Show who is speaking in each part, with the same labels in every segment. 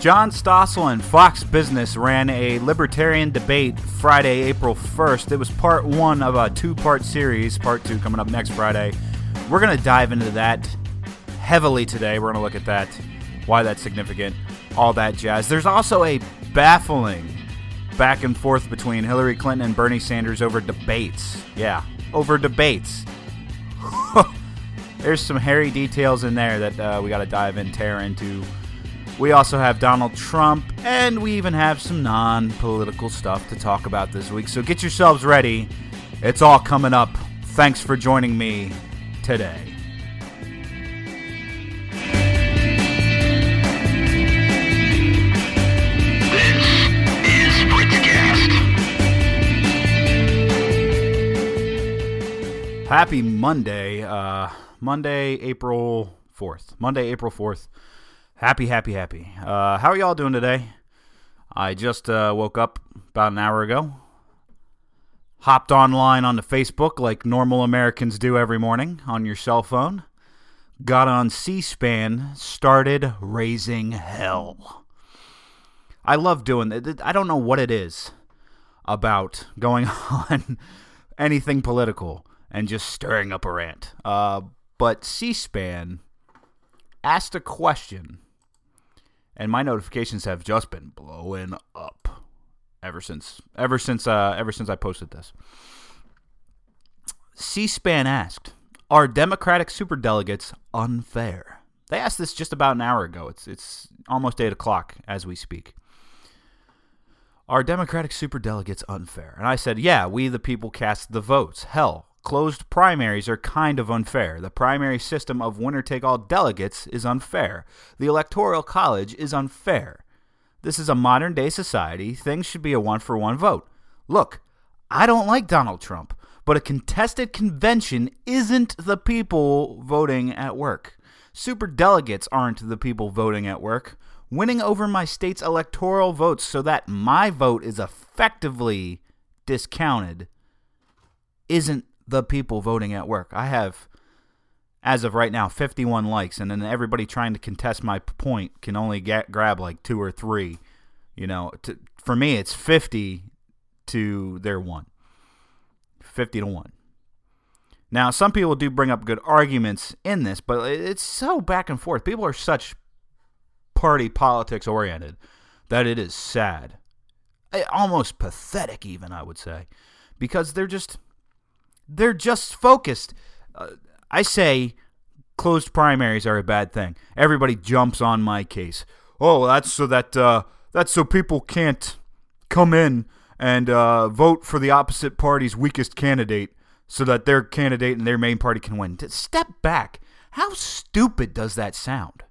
Speaker 1: John Stossel and Fox Business ran a libertarian debate Friday, April 1st. It was part one of a two part series, part two coming up next Friday. We're going to dive into that heavily today. We're going to look at that, why that's significant, all that jazz. There's also a baffling back and forth between Hillary Clinton and Bernie Sanders over debates. Yeah, over debates. There's some hairy details in there that uh, we got to dive in, tear into. We also have Donald Trump, and we even have some non political stuff to talk about this week. So get yourselves ready. It's all coming up. Thanks for joining me today.
Speaker 2: This is Fritzcast.
Speaker 1: Happy Monday. Uh, Monday, April 4th. Monday, April 4th. Happy, happy, happy. Uh, how are y'all doing today? I just uh, woke up about an hour ago. Hopped online on the Facebook like normal Americans do every morning on your cell phone. Got on C SPAN, started raising hell. I love doing it. I don't know what it is about going on anything political and just stirring up a rant. Uh, but C SPAN asked a question, and my notifications have just been blowing up ever since ever since uh, ever since I posted this. C-SPAN asked, "Are Democratic superdelegates unfair?" They asked this just about an hour ago. It's it's almost eight o'clock as we speak. Are Democratic superdelegates unfair? And I said, yeah, we the people cast the votes. Hell, closed primaries are kind of unfair. The primary system of winner take all delegates is unfair. The Electoral College is unfair. This is a modern day society. Things should be a one for one vote. Look, I don't like Donald Trump, but a contested convention isn't the people voting at work. Super delegates aren't the people voting at work. Winning over my state's electoral votes so that my vote is effectively discounted isn't the people voting at work. I have, as of right now, 51 likes, and then everybody trying to contest my point can only get, grab like two or three. You know, to, for me, it's 50 to their one. 50 to 1. Now, some people do bring up good arguments in this, but it's so back and forth. People are such party politics oriented that it is sad. Eh, Almost pathetic, even, I would say. Because they're just they're just focused. Uh, I say closed primaries are a bad thing. Everybody jumps on my case. Oh, that's so that uh, that's so people can't come in and uh, vote for the opposite party's weakest candidate, so that their candidate and their main party can win. Step back. How stupid does that sound?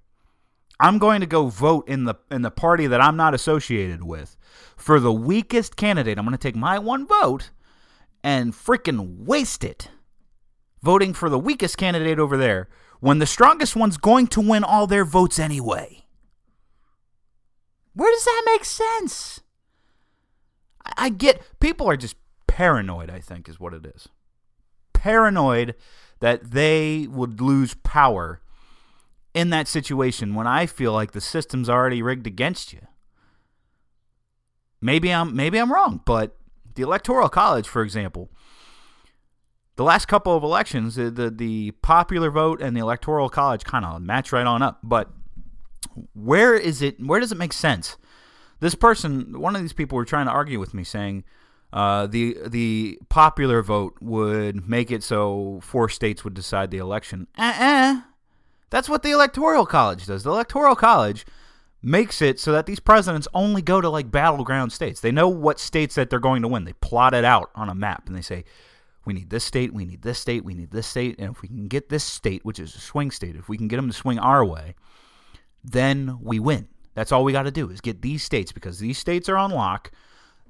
Speaker 1: I'm going to go vote in the in the party that I'm not associated with for the weakest candidate. I'm going to take my one vote and freaking waste it voting for the weakest candidate over there when the strongest one's going to win all their votes anyway. Where does that make sense? I, get people are just paranoid, I think, is what it is. Paranoid that they would lose power in that situation when I feel like the system's already rigged against you. Maybe I'm maybe I'm wrong, but the electoral college, for example, the last couple of elections, the the, the popular vote and the electoral college kind of match right on up. But where is it? Where does it make sense? This person, one of these people, were trying to argue with me, saying uh, the the popular vote would make it so four states would decide the election. Uh-uh. That's what the electoral college does. The electoral college makes it so that these presidents only go to like battleground states. They know what states that they're going to win. They plot it out on a map and they say, we need this state, we need this state, we need this state, and if we can get this state, which is a swing state, if we can get them to swing our way, then we win. That's all we got to do is get these states because these states are on lock.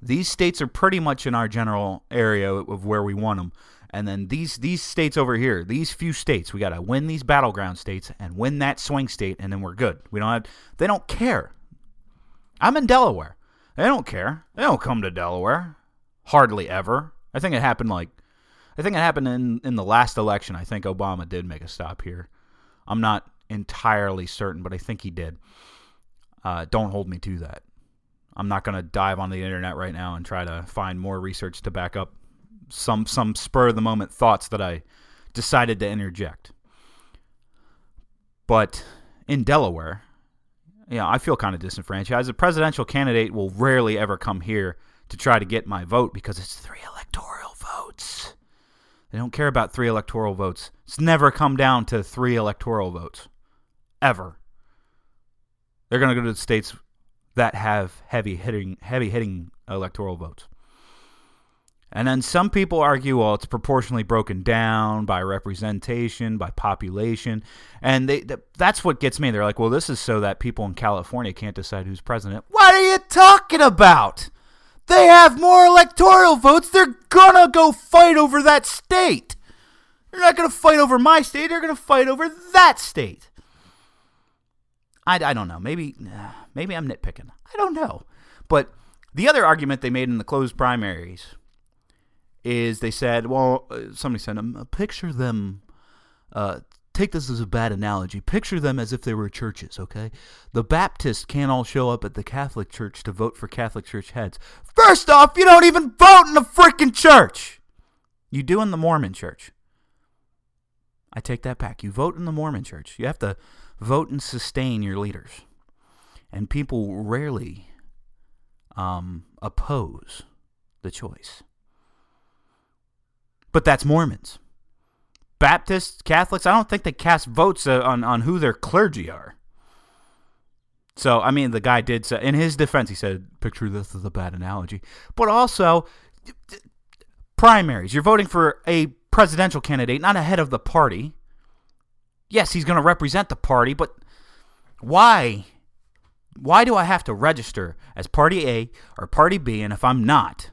Speaker 1: These states are pretty much in our general area of where we want them. And then these these states over here, these few states, we got to win these battleground states and win that swing state, and then we're good. We don't have. They don't care. I'm in Delaware. They don't care. They don't come to Delaware. Hardly ever. I think it happened like, I think it happened in in the last election. I think Obama did make a stop here. I'm not entirely certain, but I think he did. Uh, don't hold me to that. I'm not going to dive on the internet right now and try to find more research to back up some some spur of the moment thoughts that I decided to interject. But in Delaware, yeah, I feel kind of disenfranchised. A presidential candidate will rarely ever come here to try to get my vote because it's three electoral votes. They don't care about three electoral votes. It's never come down to three electoral votes. Ever. They're going to go to the states that have heavy hitting heavy hitting electoral votes. And then some people argue, well, it's proportionally broken down by representation, by population, and they that's what gets me. They're like, well, this is so that people in California can't decide who's president. What are you talking about? They have more electoral votes. They're gonna go fight over that state. They're not gonna fight over my state. They're gonna fight over that state. I, I don't know. Maybe maybe I'm nitpicking. I don't know. But the other argument they made in the closed primaries is they said, well, uh, somebody said, um, picture them. Uh, take this as a bad analogy. Picture them as if they were churches, okay? The Baptists can't all show up at the Catholic Church to vote for Catholic Church heads. First off, you don't even vote in the freaking church. You do in the Mormon Church. I take that back. You vote in the Mormon Church. You have to vote and sustain your leaders. And people rarely um, oppose the choice. But that's Mormons. Baptists, Catholics, I don't think they cast votes uh, on, on who their clergy are. So, I mean, the guy did say, in his defense, he said, picture this as a bad analogy. But also, primaries. You're voting for a presidential candidate, not a head of the party. Yes, he's going to represent the party, but why? Why do I have to register as Party A or Party B? And if I'm not,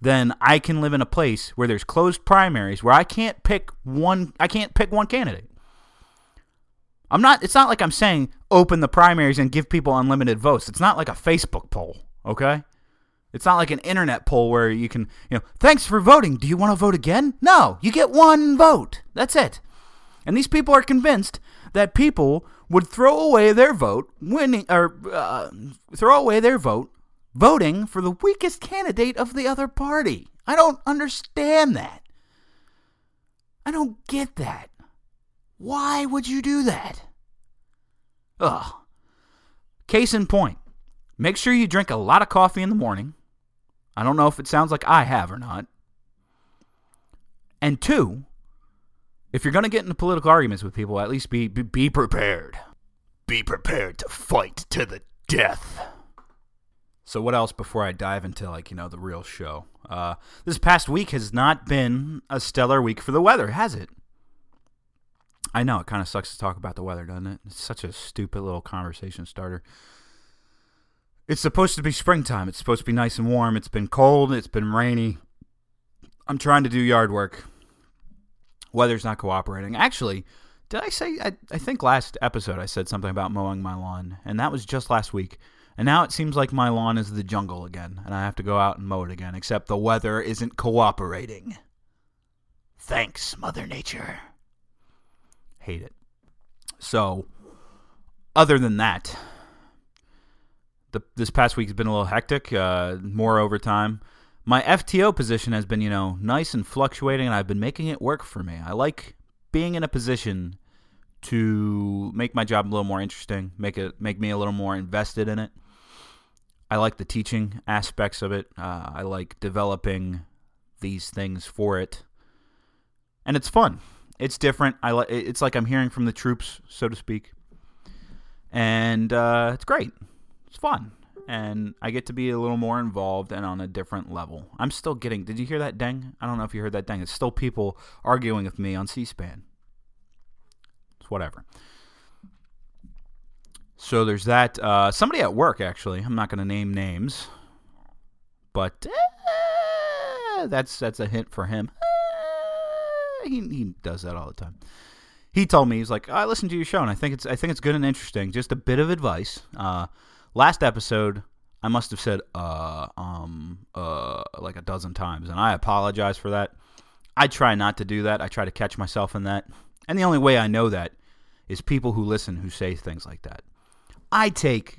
Speaker 1: then I can live in a place where there's closed primaries where I can't pick one I can't pick one candidate. I'm not it's not like I'm saying open the primaries and give people unlimited votes. It's not like a Facebook poll, okay? It's not like an internet poll where you can, you know, thanks for voting. Do you want to vote again? No, you get one vote. That's it. And these people are convinced that people would throw away their vote winning or uh, throw away their vote voting for the weakest candidate of the other party. I don't understand that. I don't get that. Why would you do that? Ugh. Case in point, make sure you drink a lot of coffee in the morning. I don't know if it sounds like I have or not. And two, if you're going to get into political arguments with people, at least be, be, be prepared. Be prepared to fight to the death. So what else before I dive into like you know the real show? Uh, this past week has not been a stellar week for the weather, has it? I know it kind of sucks to talk about the weather, doesn't it? It's such a stupid little conversation starter. It's supposed to be springtime. It's supposed to be nice and warm. It's been cold. It's been rainy. I'm trying to do yard work. Weather's not cooperating. Actually, did I say? I, I think last episode I said something about mowing my lawn, and that was just last week. And now it seems like my lawn is the jungle again, and I have to go out and mow it again, except the weather isn't cooperating. Thanks, Mother Nature. Hate it. So, other than that, the, this past week has been a little hectic, uh, more overtime. My FTO position has been, you know, nice and fluctuating, and I've been making it work for me. I like being in a position to make my job a little more interesting, make it make me a little more invested in it. I like the teaching aspects of it. Uh, I like developing these things for it, and it's fun. It's different. I like. It's like I'm hearing from the troops, so to speak, and uh, it's great. It's fun, and I get to be a little more involved and on a different level. I'm still getting. Did you hear that ding? I don't know if you heard that ding. It's still people arguing with me on C-SPAN. It's whatever. So there's that. Uh, somebody at work, actually. I'm not going to name names, but uh, that's that's a hint for him. Uh, he he does that all the time. He told me he's like, I listened to your show and I think it's I think it's good and interesting. Just a bit of advice. Uh, last episode, I must have said uh um uh like a dozen times, and I apologize for that. I try not to do that. I try to catch myself in that, and the only way I know that is people who listen who say things like that. I take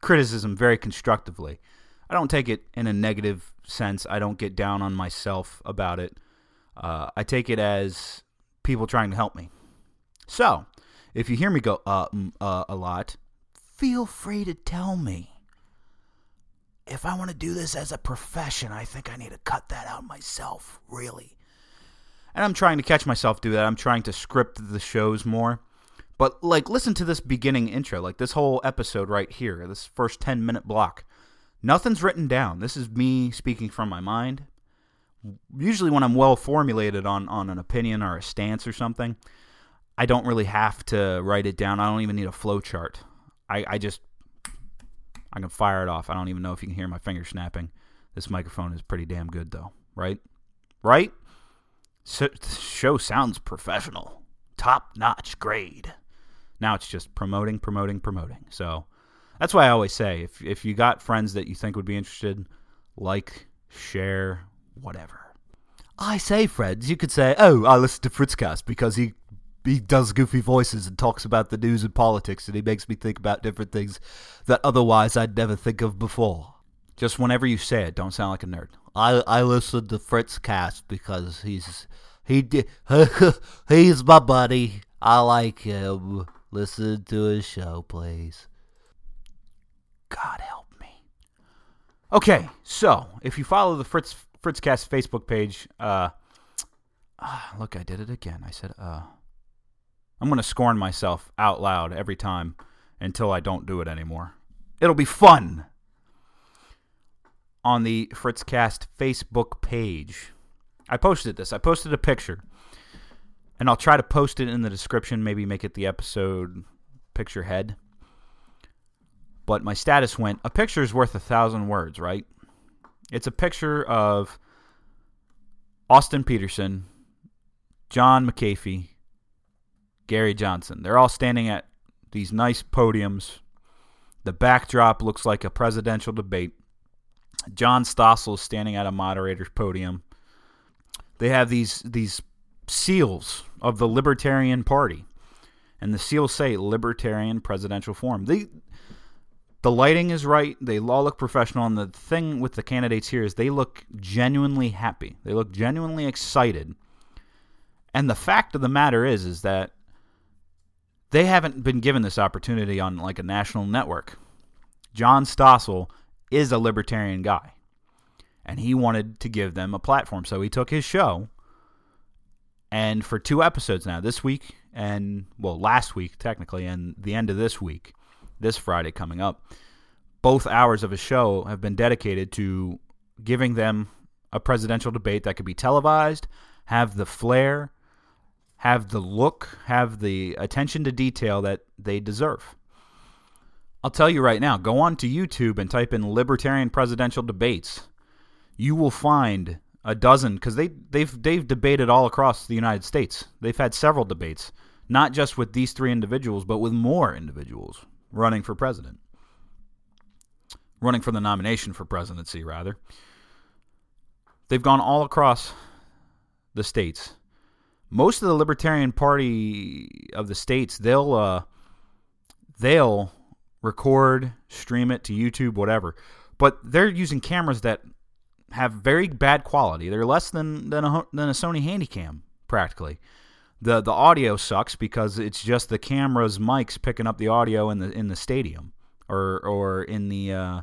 Speaker 1: criticism very constructively. I don't take it in a negative sense. I don't get down on myself about it. Uh, I take it as people trying to help me. So, if you hear me go uh, uh a lot, feel free to tell me. If I want to do this as a profession, I think I need to cut that out myself, really. And I'm trying to catch myself do that. I'm trying to script the shows more. But like listen to this beginning intro, like this whole episode right here, this first 10 minute block. Nothing's written down. This is me speaking from my mind. Usually when I'm well formulated on on an opinion or a stance or something, I don't really have to write it down. I don't even need a flow chart. I, I just I can fire it off. I don't even know if you can hear my finger snapping. This microphone is pretty damn good though, right? Right? So, show sounds professional. Top notch grade. Now it's just promoting, promoting, promoting. So that's why I always say if if you got friends that you think would be interested, like, share, whatever. I say, friends, you could say, "Oh, I listen to Fritzcast because he he does goofy voices and talks about the news and politics, and he makes me think about different things that otherwise I'd never think of before." Just whenever you say it, don't sound like a nerd. I I listen to Fritzcast because he's he he's my buddy. I like him. Listen to his show, please. God help me. Okay, so if you follow the Fritz Fritzcast Facebook page, uh, ah, look, I did it again. I said, uh, I'm gonna scorn myself out loud every time until I don't do it anymore. It'll be fun on the Fritzcast Facebook page. I posted this. I posted a picture, and I'll try to post it in the description. Maybe make it the episode picture head but my status went a picture is worth a thousand words, right? It's a picture of Austin Petersen, John McAfee, Gary Johnson. They're all standing at these nice podiums. The backdrop looks like a presidential debate. John Stossel is standing at a moderator's podium. They have these these seals of the Libertarian Party, and the seals say Libertarian Presidential Forum. They the lighting is right. They all look professional. And the thing with the candidates here is they look genuinely happy. They look genuinely excited. And the fact of the matter is, is that they haven't been given this opportunity on like a national network. John Stossel is a libertarian guy, and he wanted to give them a platform. So he took his show, and for two episodes now, this week and well, last week technically, and the end of this week, this Friday coming up, both hours of a show have been dedicated to giving them a presidential debate that could be televised, have the flair, have the look, have the attention to detail that they deserve. I'll tell you right now, go on to YouTube and type in libertarian presidential debates. You will find a dozen because they they've they've debated all across the United States. They've had several debates, not just with these three individuals, but with more individuals running for president. Running for the nomination for presidency, rather. They've gone all across the states. Most of the Libertarian Party of the states, they'll uh, they'll record, stream it to YouTube, whatever. But they're using cameras that have very bad quality. They're less than than a, than a Sony Handycam practically. The the audio sucks because it's just the camera's mics picking up the audio in the in the stadium or or in the uh,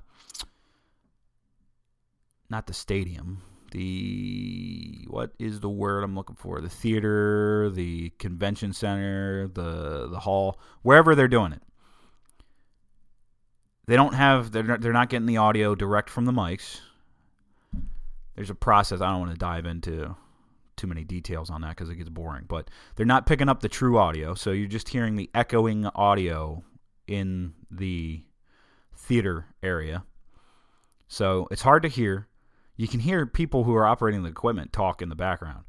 Speaker 1: not the stadium. The what is the word I'm looking for? The theater the convention center the the hall wherever they're doing it. They don't have they're not, they're not getting the audio direct from the mics there's a process I don't want to dive into too many details on that because it gets boring. But they're not picking up the true audio, so you're just hearing the echoing audio in the theater area. So it's hard to hear. You can hear people who are operating the equipment talk in the background.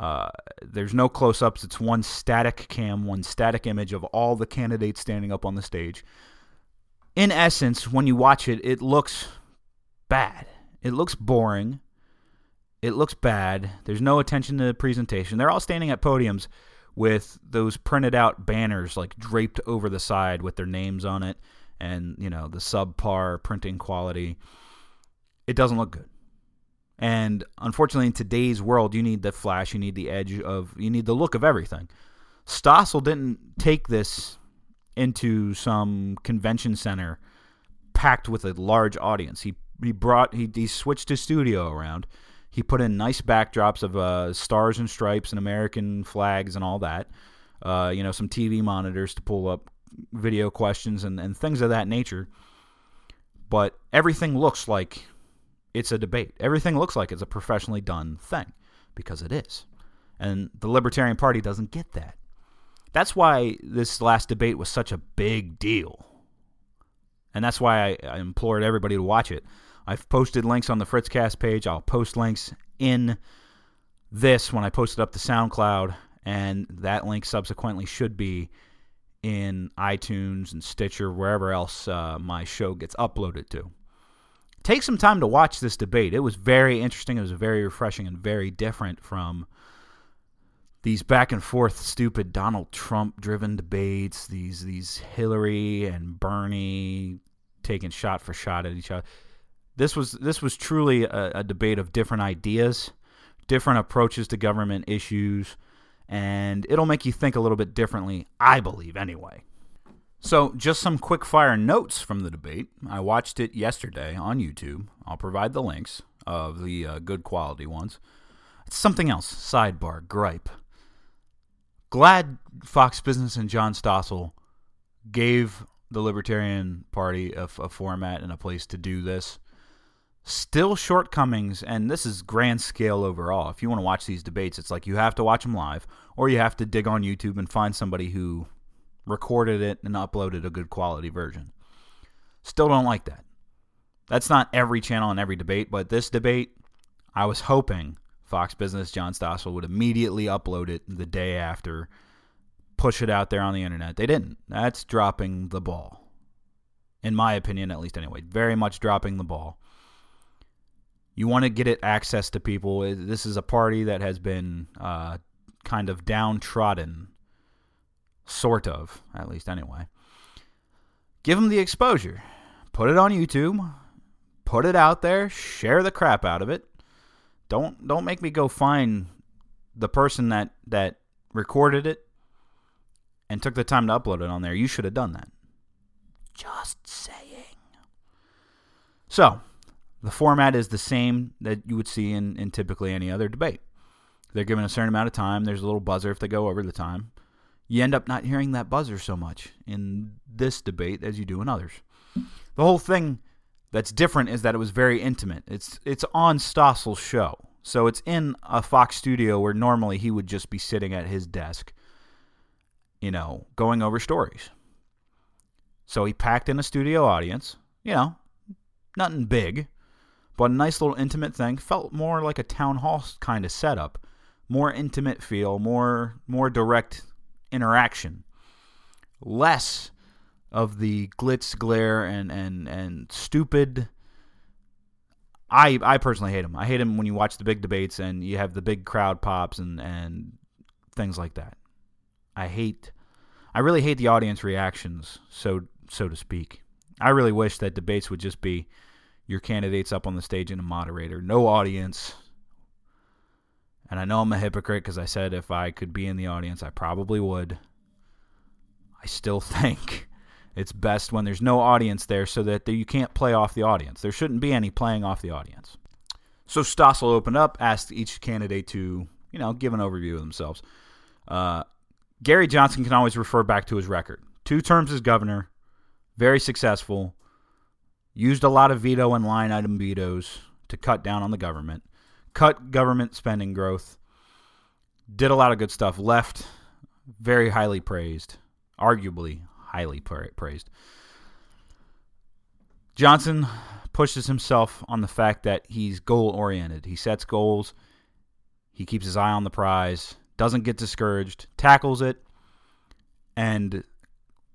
Speaker 1: Uh, there's no close ups. It's one static cam, one static image of all the candidates standing up on the stage. In essence, when you watch it, it looks bad. It looks boring. It looks bad. There's no attention to the presentation. They're all standing at podiums with those printed out banners like draped over the side with their names on it and you know the subpar printing quality, it doesn't look good. And unfortunately, in today's world, you need the flash, you need the edge of, you need the look of everything. Stossel didn't take this into some convention center packed with a large audience. He he brought he, he switched his studio around. He put in nice backdrops of uh, stars and stripes and American flags and all that. Uh, you know, some TV monitors to pull up video questions and, and things of that nature. But everything looks like it's a debate. Everything looks like it's a professionally done thing because it is. And the Libertarian Party doesn't get that. That's why this last debate was such a big deal. And that's why I, I implored everybody to watch it. I've posted links on the Fritzcast page. I'll post links in this when I post it up to SoundCloud, and that link subsequently should be in iTunes and Stitcher, wherever else uh, my show gets uploaded to take some time to watch this debate. It was very interesting. It was very refreshing and very different from these back and forth stupid Donald Trump driven debates, these these Hillary and Bernie taking shot for shot at each other. This was this was truly a, a debate of different ideas, different approaches to government issues, and it'll make you think a little bit differently, I believe anyway. So, just some quick fire notes from the debate. I watched it yesterday on YouTube. I'll provide the links of the uh, good quality ones. It's something else. Sidebar, gripe. Glad Fox Business and John Stossel gave the Libertarian Party a, a format and a place to do this. Still shortcomings, and this is grand scale overall. If you want to watch these debates, it's like you have to watch them live, or you have to dig on YouTube and find somebody who recorded it, and uploaded a good quality version. Still don't like that. That's not every channel and every debate, but this debate, I was hoping Fox Business John Stossel would immediately upload it the day after, push it out there on the internet. They didn't. That's dropping the ball. In my opinion, at least anyway. Very much dropping the ball. You want to get it access to people. This is a party that has been uh, kind of downtrodden Sort of, at least anyway. Give them the exposure. Put it on YouTube. Put it out there. Share the crap out of it. Don't don't make me go find the person that that recorded it and took the time to upload it on there. You should have done that. Just saying. So, the format is the same that you would see in, in typically any other debate. They're given a certain amount of time. There's a little buzzer if they go over the time you end up not hearing that buzzer so much in this debate as you do in others. The whole thing that's different is that it was very intimate. It's it's on Stossel's show. So it's in a Fox studio where normally he would just be sitting at his desk, you know, going over stories. So he packed in a studio audience, you know, nothing big, but a nice little intimate thing. Felt more like a town hall kind of setup. More intimate feel, more more direct interaction, less of the glitz, glare, and and and stupid. I I personally hate them. I hate them when you watch the big debates and you have the big crowd pops and and things like that. I hate. I really hate the audience reactions, so so to speak. I really wish that debates would just be your candidates up on the stage and a moderator, no audience, and I know I'm a hypocrite because I said if I could be in the audience, I probably would. I still think it's best when there's no audience there so that you can't play off the audience. There shouldn't be any playing off the audience. So Stossel opened up, asked each candidate to, you know, give an overview of themselves. Uh, Gary Johnson can always refer back to his record. Two terms as governor, very successful, used a lot of veto and line item vetoes to cut down on the government cut government spending growth, did a lot of good stuff, left very highly praised, arguably highly praised. Johnson pushes himself on the fact that he's goal oriented. He sets goals, he keeps his eye on the prize, doesn't get discouraged, tackles it, and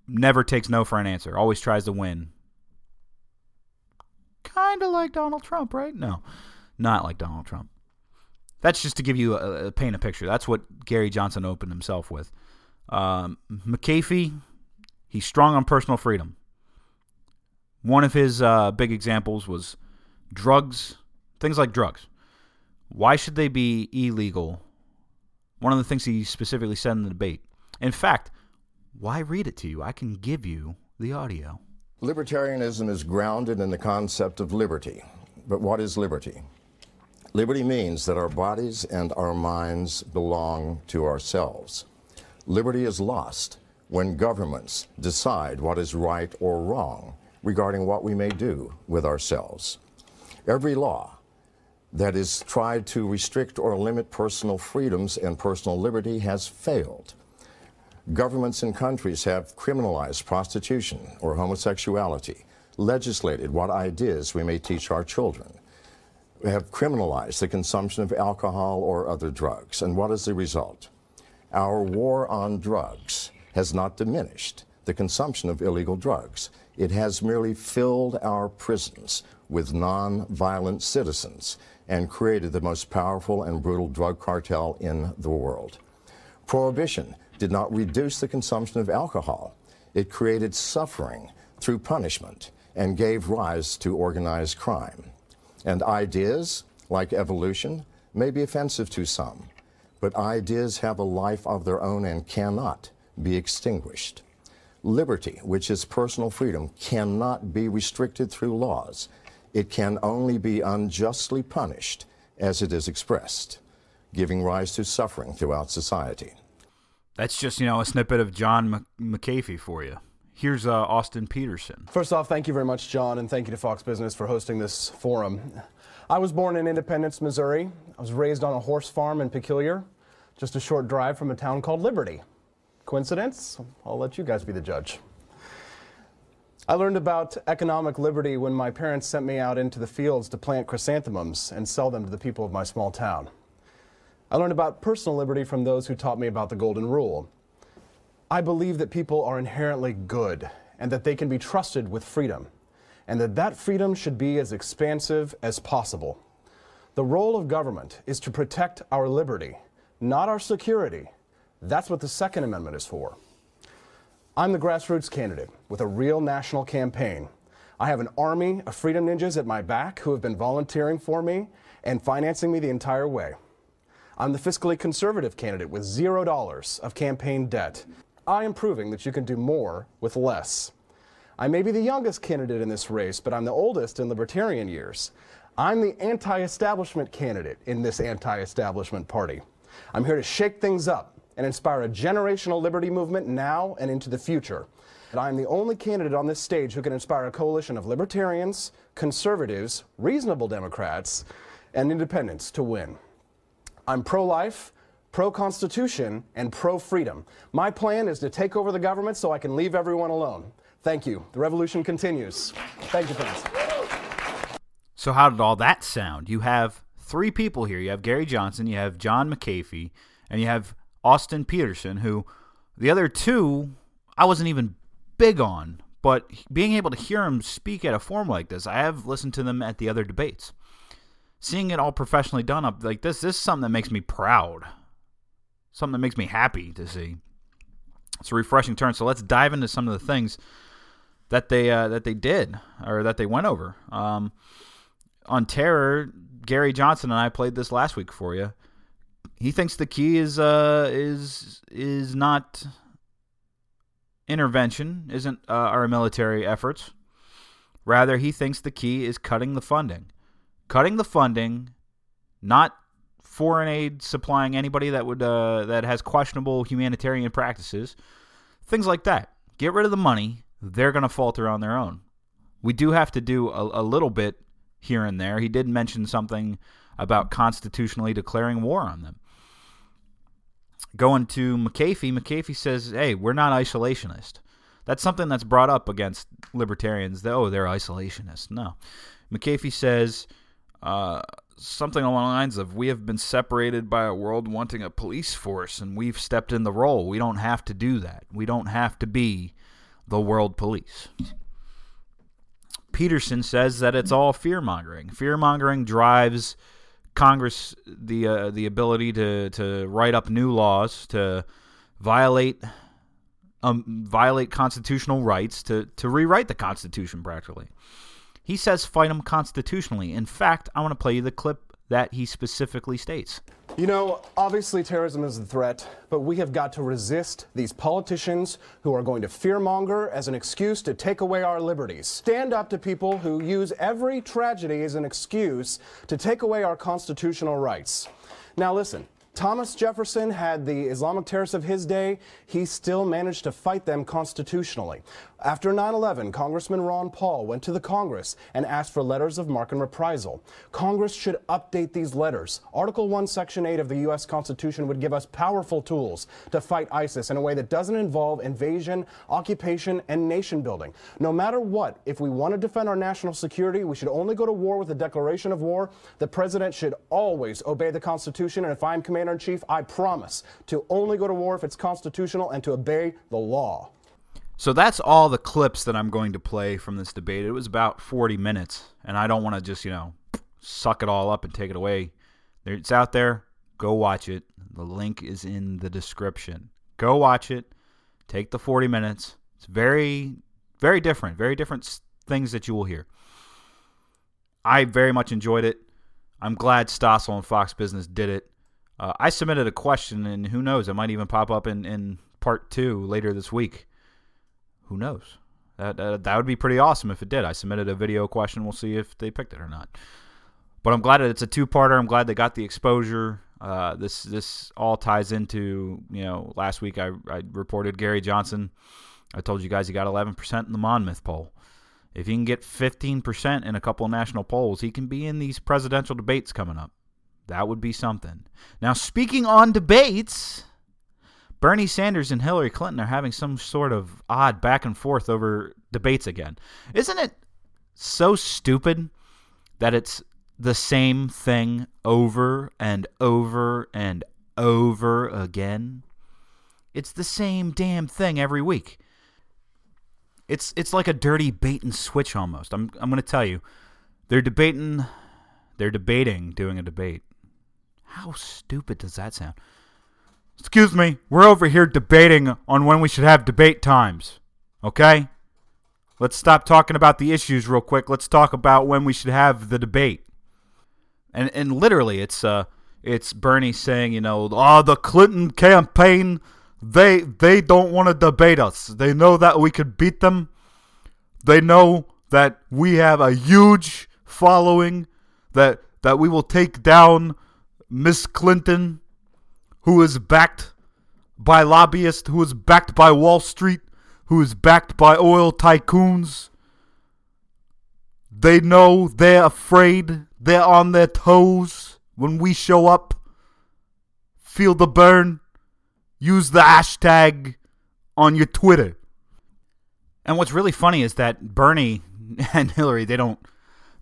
Speaker 1: never takes no for an answer. Always tries to win. Kind of like Donald Trump, right? No not like Donald Trump. That's just to give you a, a paint a picture. That's what Gary Johnson opened himself with. Um, McAfee, he's strong on personal freedom. One of his uh, big examples was drugs, things like drugs. Why should they be illegal? One of the things he specifically said in the debate. In fact, why read it to you? I can give you the audio.
Speaker 3: Libertarianism is grounded in the concept of liberty. But what is liberty? Liberty means that our bodies and our minds belong to ourselves. Liberty is lost when governments decide what is right or wrong regarding what we may do with ourselves. Every law that is tried to restrict or limit personal freedoms and personal liberty has failed. Governments and countries have criminalized prostitution or homosexuality, legislated what ideas we may teach our children, have criminalized the consumption of alcohol or other drugs. And what is the result? Our war on drugs has not diminished the consumption of illegal drugs. It has merely filled our prisons with non-violent citizens and created the most powerful and brutal drug cartel in the world. Prohibition did not reduce the consumption of alcohol. It created suffering through punishment and gave rise to organized crime. And ideas, like evolution, may be offensive to some, but ideas have a life of their own and cannot be extinguished. Liberty, which is personal freedom, cannot be restricted through laws. It can only be unjustly punished as it is expressed, giving rise to suffering throughout society.
Speaker 1: That's just, you know, a snippet of John McAfee for you. Here's uh, Austin Petersen.
Speaker 4: First off, thank you very much, John, and thank you to Fox Business for hosting this forum. I was born in Independence, Missouri. I was raised on a horse farm in Peculiar, just a short drive from a town called Liberty. Coincidence? I'll let you guys be the judge. I learned about economic liberty when my parents sent me out into the fields to plant chrysanthemums and sell them to the people of my small town. I learned about personal liberty from those who taught me about the Golden Rule. I believe that people are inherently good and that they can be trusted with freedom, and that that freedom should be as expansive as possible. The role of government is to protect our liberty, not our security. That's what the Second Amendment is for. I'm the grassroots candidate with a real national campaign. I have an army of freedom ninjas at my back who have been volunteering for me and financing me the entire way. I'm the fiscally conservative candidate with zero dollars of campaign debt. I am proving that you can do more with less. I may be the youngest candidate in this race, but I'm the oldest in libertarian years. I'm the anti establishment candidate in this anti establishment party. I'm here to shake things up and inspire a generational liberty movement now and into the future. And I am the only candidate on this stage who can inspire a coalition of libertarians, conservatives, reasonable Democrats, and independents to win. I'm pro life, pro Constitution, and pro freedom. My plan is to take over the government so I can leave everyone alone. Thank you. The revolution continues. Thank you, friends.
Speaker 1: So, how did all that sound? You have three people here. You have Gary Johnson, you have John McAfee, and you have Austin Petersen, who the other two I wasn't even big on. But being able to hear him speak at a forum like this, I have listened to them at the other debates seeing it all professionally done up like this, this is something that makes me proud. Something that makes me happy to see. It's a refreshing turn. So let's dive into some of the things that they uh, that they did or that they went over. Um, on terror, Gary Johnson and I played this last week for you. He thinks the key is uh, is is not intervention, isn't uh, our military efforts. Rather, he thinks the key is cutting the funding cutting the funding, not foreign aid supplying anybody that would uh, that has questionable humanitarian practices, things like that. Get rid of the money; they're going to falter on their own. We do have to do a, a little bit here and there. He did mention something about constitutionally declaring war on them. Going to McAfee, McAfee says, "Hey, we're not isolationist." That's something that's brought up against libertarians. Oh, they're isolationists. No, McAfee says uh, something along the lines of we have been separated by a world wanting a police force and we've stepped in the role. We don't have to do that. We don't have to be the world police. petersen says that it's all fear mongering. Fear mongering drives Congress the uh, the ability to to write up new laws to violate um, violate constitutional rights to, to rewrite the Constitution practically. He says fight them constitutionally. In fact, I want to play you the clip that he specifically states.
Speaker 4: You know, obviously terrorism is a threat, but we have got to resist these politicians who are going to fearmonger as an excuse to take away our liberties. Stand up to people who use every tragedy as an excuse to take away our constitutional rights. Now, listen. Thomas Jefferson had the Islamic terrorists of his day. He still managed to fight them constitutionally. After 9 11, Congressman Ron Paul went to the Congress and asked for letters of marque and reprisal. Congress should update these letters. Article 1, Section 8 of the U.S. Constitution would give us powerful tools to fight ISIS in a way that doesn't involve invasion, occupation, and nation building. No matter what, if we want to defend our national security, we should only go to war with a declaration of war. The president should always obey the Constitution, and if I'm commander in chief, I promise to only go to war if it's constitutional and to obey the law.
Speaker 1: So that's all the clips that I'm going to play from this debate. It was about 40 minutes, and I don't want to just, you know, suck it all up and take it away. It's out there. Go watch it. The link is in the description. Go watch it. Take the 40 minutes. It's very, very different. Very different things that you will hear. I very much enjoyed it. I'm glad Stossel and Fox Business did it. Uh, I submitted a question, and who knows, it might even pop up in, in part two later this week. Who knows? That, that would be pretty awesome if it did. I submitted a video question. We'll see if they picked it or not. But I'm glad that it's a two-parter. I'm glad they got the exposure. Uh, this this all ties into you know last week I, I reported Gary Johnson. I told you guys he got 11% in the Monmouth poll. If he can get 15% in a couple national polls, he can be in these presidential debates coming up. That would be something. Now, speaking on debates, Bernie Sanders and Hillary Clinton are having some sort of odd back and forth over debates again. Isn't it so stupid that it's the same thing over and over and over again? It's the same damn thing every week. It's it's like a dirty bait and switch almost. I'm I'm going to tell you. They're debating they're debating doing a debate. How stupid does that sound? Excuse me, we're over here debating on when we should have debate times. Okay? Let's stop talking about the issues real quick. Let's talk about when we should have the debate. And and literally it's uh it's Bernie saying, you know, oh the Clinton campaign they they don't want to debate us. They know that we could beat them. They know that we have a huge following that that we will take down Miss Clinton who is backed by lobbyists, who is backed by Wall Street, who is backed by oil tycoons. They know they're afraid. They're on their toes when we show up. Feel the Bern. Use the hashtag on your Twitter. And what's really funny is that Bernie and Hillary, they don't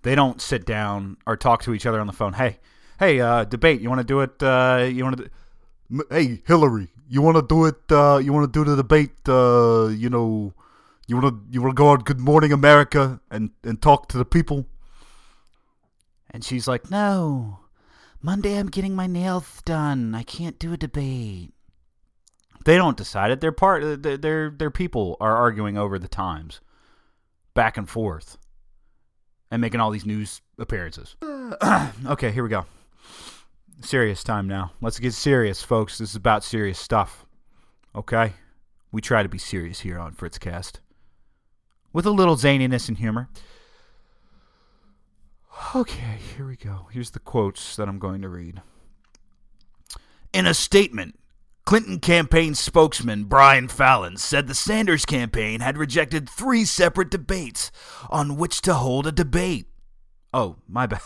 Speaker 1: they don't sit down or talk to each other on the phone. Hey, hey, uh, debate. You want to do it? Uh, you want to? Hey, Hillary, you want to do it? Uh, you want to do the debate? Uh, you know, you want to you want to go on Good Morning America and and talk to the people? And she's like, No, Monday I'm getting my nails done. I can't do a debate. They don't decide it. They're part. Their their their people are arguing over the times, back and forth, and making all these news appearances. okay, here we go. Serious time now. Let's get serious, folks. This is about serious stuff. Okay? We try to be serious here on Fritzcast. With a little zaniness and humor. Okay, here we go. Here's the quotes that I'm going to read. In a statement, Clinton campaign spokesman Brian Fallon said the Sanders campaign had rejected three separate debates on which to hold a debate. Oh, my bad.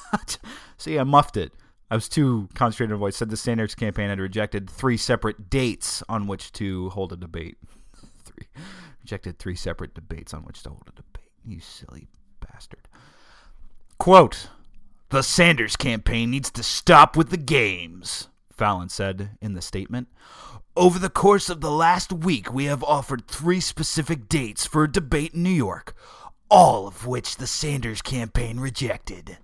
Speaker 1: See, I muffed it. I was too concentrated on voice. Said the Sanders campaign had rejected three separate dates on which to hold a debate. Three rejected three separate debates on which to hold a debate. You silly bastard. Quote: The Sanders campaign needs to stop with the games. Fallon said in the statement. Over the course of the last week, we have offered three specific dates for a debate in New York, all of which the Sanders campaign rejected.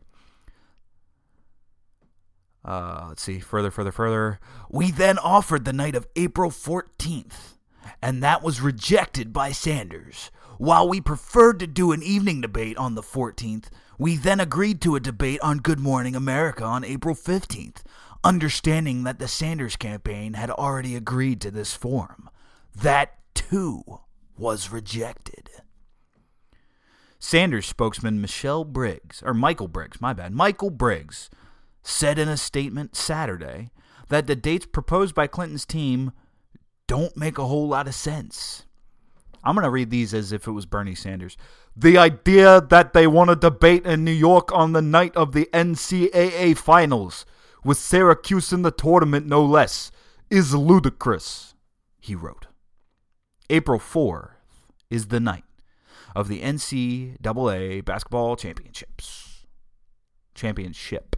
Speaker 1: Uh, let's see, further, further, further. We then offered the night of April 14th. and that was rejected by Sanders. While we preferred to do an evening debate on the 14th, we then agreed to a debate on Good Morning America on April 15th, understanding that the Sanders campaign had already agreed to this form. That, too, was rejected. Sanders spokesman Michelle Briggs, or Michael Briggs, my bad, Michael Briggs, said in a statement Saturday that the dates proposed by Clinton's team don't make a whole lot of sense. I'm going to read these as if it was Bernie Sanders. The idea that they want to debate in New York on the night of the NCAA finals, with Syracuse in the tournament no less, is ludicrous, he wrote. April 4th is the night of the NCAA basketball championships. Championship.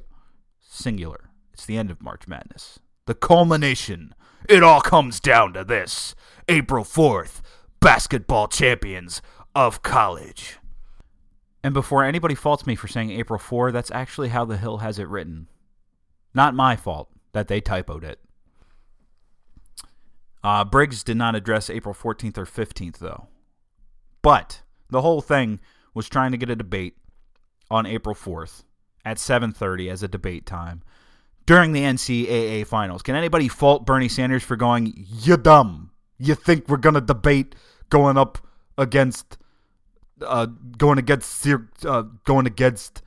Speaker 1: Singular. It's the end of March Madness. The culmination. It all comes down to this. April 4th, basketball champions of college. And before anybody faults me for saying April 4, that's actually how The Hill has it written. Not my fault that they typoed it. Uh, Briggs did not address April 14th or 15th, though. But the whole thing was trying to get a debate on April 4th at 7:30 as a debate time during the NCAA finals. Can anybody fault Bernie Sanders for going, "You dumb. You think we're going to debate going up against uh, going against uh, going against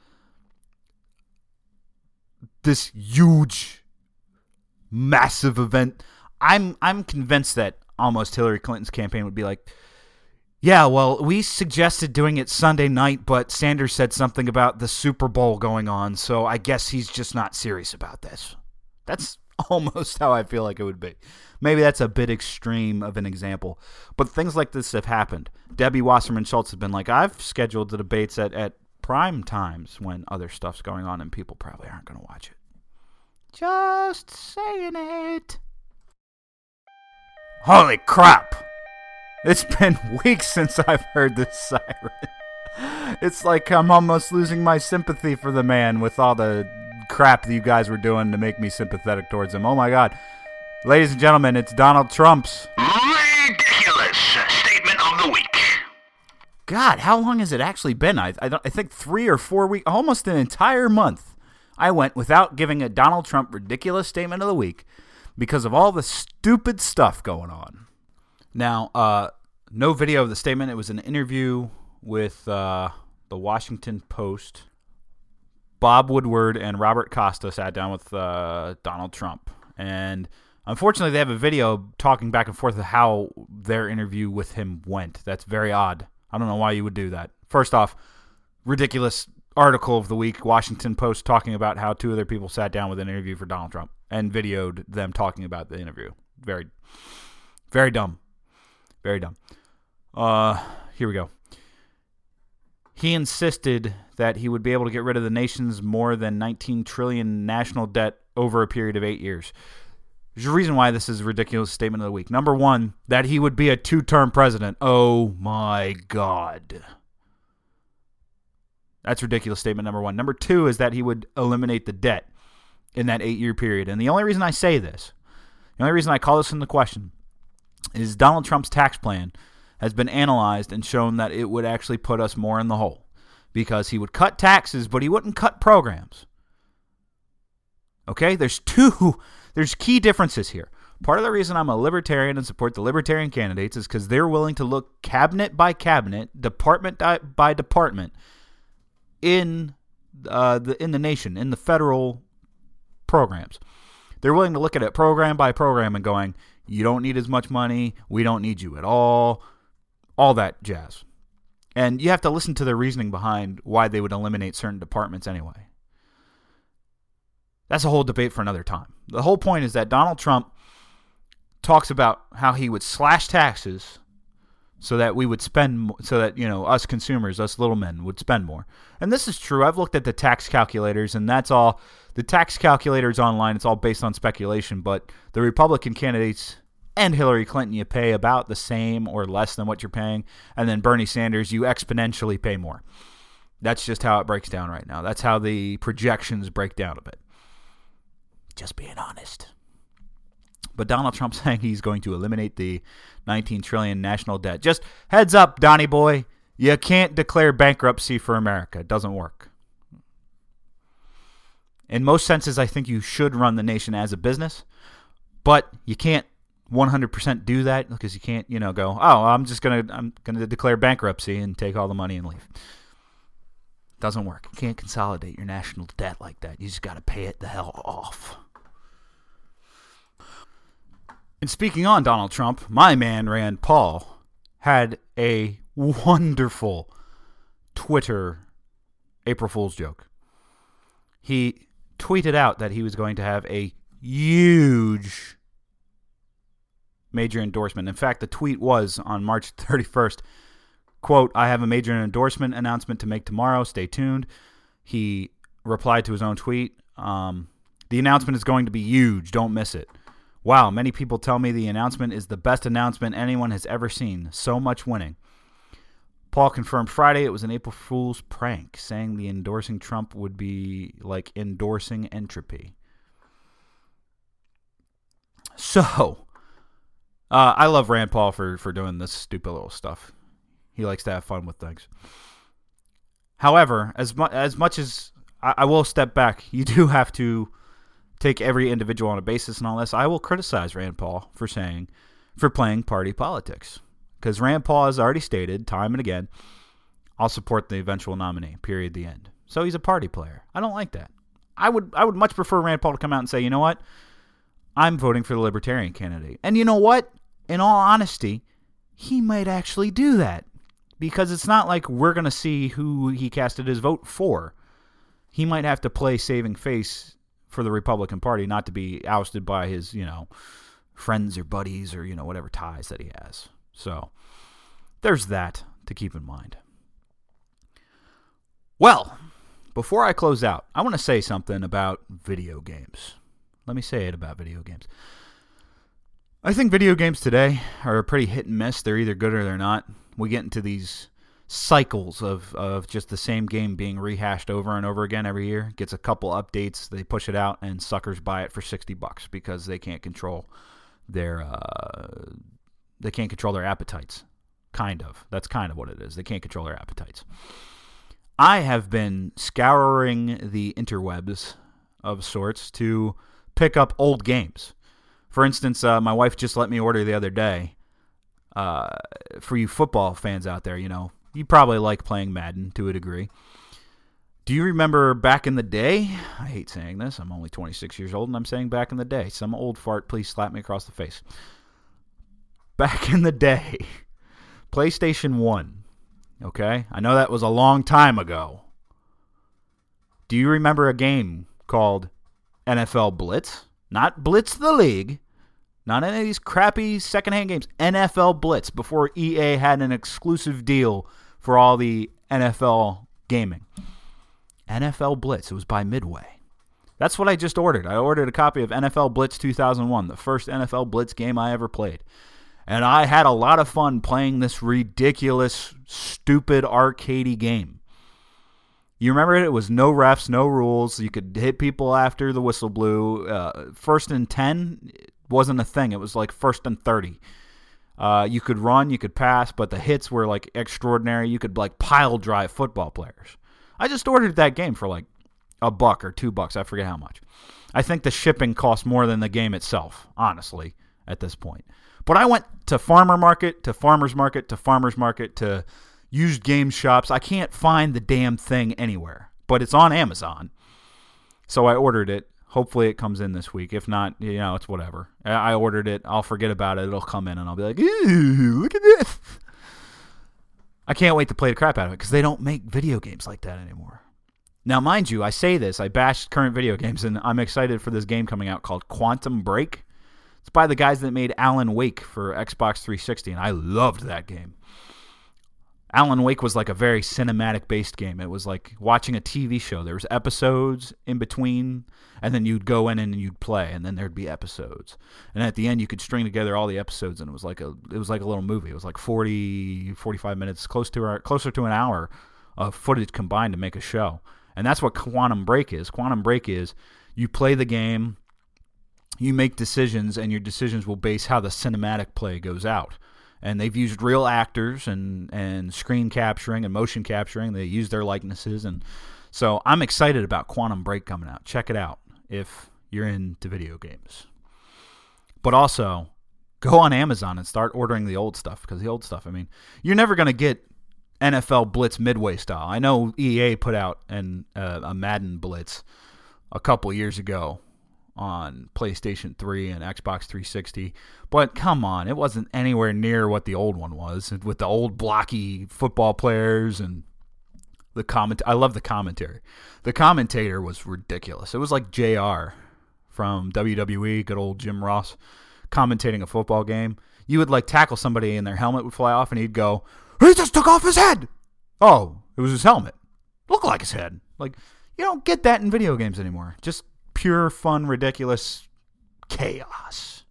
Speaker 1: this huge massive event i'm i'm convinced that almost hillary clinton's campaign would be like yeah, well, we suggested doing it Sunday night, but Sanders said something about the Super Bowl going on, so I guess he's just not serious about this. That's almost how I feel like it would be. Maybe that's a bit extreme of an example, but things like this have happened. Debbie Wasserman Schultz has been like, I've scheduled the debates at, at prime times when other stuff's going on and people probably aren't going to watch it. Just saying it. Holy crap! It's been weeks since I've heard this siren. It's like I'm almost losing my sympathy for the man with all the crap that you guys were doing to make me sympathetic towards him. Oh my god. Ladies and gentlemen, it's Donald Trump's.
Speaker 2: Ridiculous statement of the week.
Speaker 1: God, how long has it actually been? I, I, I think three or four weeks, almost an entire month. I went without giving a Donald Trump ridiculous statement of the week because of all the stupid stuff going on. Now, uh, no video of the statement. It was an interview with uh, the Washington Post. Bob Woodward and Robert Costa sat down with uh, Donald Trump. And unfortunately, they have a video talking back and forth of how their interview with him went. That's very odd. I don't know why you would do that. First off, ridiculous article of the week Washington Post talking about how two other people sat down with an interview for Donald Trump and videoed them talking about the interview. Very, very dumb. Very dumb. Uh, here we go. He insisted that he would be able to get rid of the nation's more than 19 trillion national debt over a period of eight years. There's a reason why this is a ridiculous statement of the week. Number one, that he would be a two term president. Oh my God. That's ridiculous statement number one. Number two is that he would eliminate the debt in that eight year period. And the only reason I say this, the only reason I call this into question, is Donald Trump's tax plan has been analyzed and shown that it would actually put us more in the hole because he would cut taxes, but he wouldn't cut programs. Okay, there's two, there's key differences here. Part of the reason I'm a libertarian and support the libertarian candidates is because they're willing to look cabinet by cabinet, department by department in uh, the in the nation, in the federal programs. They're willing to look at it program by program and going, you don't need as much money. We don't need you at all. All that jazz. And you have to listen to the reasoning behind why they would eliminate certain departments anyway. That's a whole debate for another time. The whole point is that Donald Trump talks about how he would slash taxes so that we would spend so that you know us consumers us little men would spend more and this is true i've looked at the tax calculators and that's all the tax calculators online it's all based on speculation but the republican candidates and hillary clinton you pay about the same or less than what you're paying and then bernie sanders you exponentially pay more that's just how it breaks down right now that's how the projections break down a bit just being honest But Donald Trump saying he's going to eliminate the 19 trillion national debt. Just heads up, Donnie boy, you can't declare bankruptcy for America. It doesn't work. In most senses, I think you should run the nation as a business, but you can't 100% do that because you can't, you know, go, "Oh, I'm just going to I'm going to declare bankruptcy and take all the money and leave." Doesn't work. You can't consolidate your national debt like that. You just got to pay it the hell off. And speaking on Donald Trump, my man Rand Paul had a wonderful Twitter April Fool's joke. He tweeted out that he was going to have a huge major endorsement. In fact, the tweet was on March 31st, quote, I have a major endorsement announcement to make tomorrow. Stay tuned. He replied to his own tweet. Um, the announcement is going to be huge. Don't miss it. Wow, many people tell me the announcement is the best announcement anyone has ever seen. So much winning. Paul confirmed Friday it was an April Fool's prank, saying the endorsing Trump would be like endorsing entropy. So, uh, I love Rand Paul for, for doing this stupid little stuff. He likes to have fun with things. However, as, as much as I, I will step back, you do have to take every individual on a basis and all this. I will criticize Rand Paul for saying, for playing party politics. Because Rand Paul has already stated time and again, I'll support the eventual nominee, period, the end. So he's a party player. I don't like that. I would I would much prefer Rand Paul to come out and say, you know what? I'm voting for the libertarian candidate. And you know what? In all honesty, he might actually do that. Because it's not like we're going to see who he casted his vote for. He might have to play saving face for the Republican Party, not to be ousted by his, you know, friends or buddies or, you know, whatever ties that he has. So there's that to keep in mind. Well, before I close out, I want to say something about video games. Let me say it about video games. I think video games today are pretty hit and miss. They're either good or they're not. We get into these cycles of, of just the same game being rehashed over and over again every year. Gets a couple updates, they push it out, and suckers buy it for sixty bucks because they can't control their uh, they can't control their appetites. Kind of. That's kind of what it is. They can't control their appetites. I have been scouring the interwebs of sorts to pick up old games. For instance, uh, my wife just let me order the other day. Uh, for you football fans out there, you know, you probably like playing Madden to a degree. Do you remember back in the day? I hate saying this. I'm only 26 years old and I'm saying back in the day. Some old fart, please slap me across the face. Back in the day, PlayStation 1. Okay? I know that was a long time ago. Do you remember a game called NFL Blitz? Not Blitz the League. Not any of these crappy secondhand games. NFL Blitz before EA had an exclusive deal for all the NFL gaming. NFL Blitz. It was by Midway. That's what I just ordered. I ordered a copy of NFL Blitz 2001, the first NFL Blitz game I ever played. And I had a lot of fun playing this ridiculous, stupid arcadey game. You remember it? It was no refs, no rules. You could hit people after the whistle blew. Uh, first and 10 wasn't a thing. It was like first and 30. Uh, you could run, you could pass, but the hits were like extraordinary. You could like pile drive football players. I just ordered that game for like a buck or two bucks. I forget how much. I think the shipping cost more than the game itself, honestly, at this point. But I went to farmer market, to farmer's market, to farmer's market, to used game shops. I can't find the damn thing anywhere, but it's on Amazon. So I ordered it. Hopefully it comes in this week. If not, you know, it's whatever. I ordered it. I'll forget about it. It'll come in and I'll be like, look at this. I can't wait to play the crap out of it because they don't make video games like that anymore. Now, mind you, I say this, I bash current video games, and I'm excited for this game coming out called Quantum Break. It's by the guys that made Alan Wake for Xbox 360, and I loved that game. Alan Wake was like a very cinematic based game. It was like watching a TV show. There was episodes in between, and then you'd go in and you'd play, and then there'd be episodes. And at the end, you could string together all the episodes, and it was like a it was like a little movie. It was like 40, 45 minutes, close to closer to an hour of footage combined to make a show. And that's what Quantum Break is. Quantum Break is you play the game you make decisions, and your decisions will base how the cinematic play goes out. And they've used real actors and and screen capturing and motion capturing. They use their likenesses, and so I'm excited about Quantum Break coming out. Check it out if you're into video games. But also, go on Amazon and start ordering the old stuff because the old stuff, I mean, you're never going to get NFL Blitz Midway style. I know EA put out an, uh, a Madden Blitz a couple years ago on PlayStation 3 and Xbox 360, but come on, it wasn't anywhere near what the old one was with the old blocky football players and the comment. I love the commentary. The commentator was ridiculous. It was like JR from WWE, good old Jim Ross, commentating a football game. You would like tackle somebody and their helmet would fly off, and he'd go, "He just took off his head." Oh, it was his helmet. Looked like his head. Like you don't get that in video games anymore. Just pure fun, ridiculous chaos.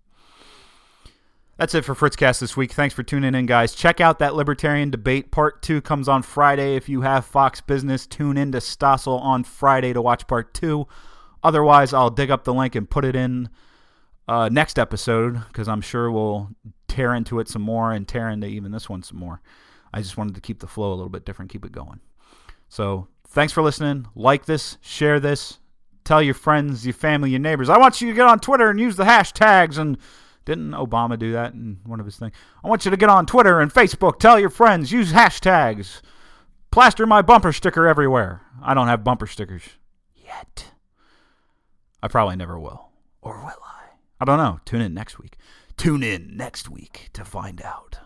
Speaker 1: That's it for Fritzcast this week. Thanks for tuning in, guys. Check out that Libertarian debate. Part two comes on Friday. If you have Fox Business, tune in to Stossel on Friday to watch part two. Otherwise, I'll dig up the link and put it in uh, next episode because I'm sure we'll tear into it some more and tear into even this one some more. I just wanted to keep the flow a little bit different, keep it going. So thanks for listening. Like this, share this, tell your friends, your family, your neighbors. I want you to get on Twitter and use the hashtags and didn't Obama do that in one of his things? I want you to get on Twitter and Facebook, tell your friends, use hashtags, plaster my bumper sticker everywhere. I don't have bumper stickers yet. I probably never will. Or will I? I don't know. Tune in next week. Tune in next week to find out.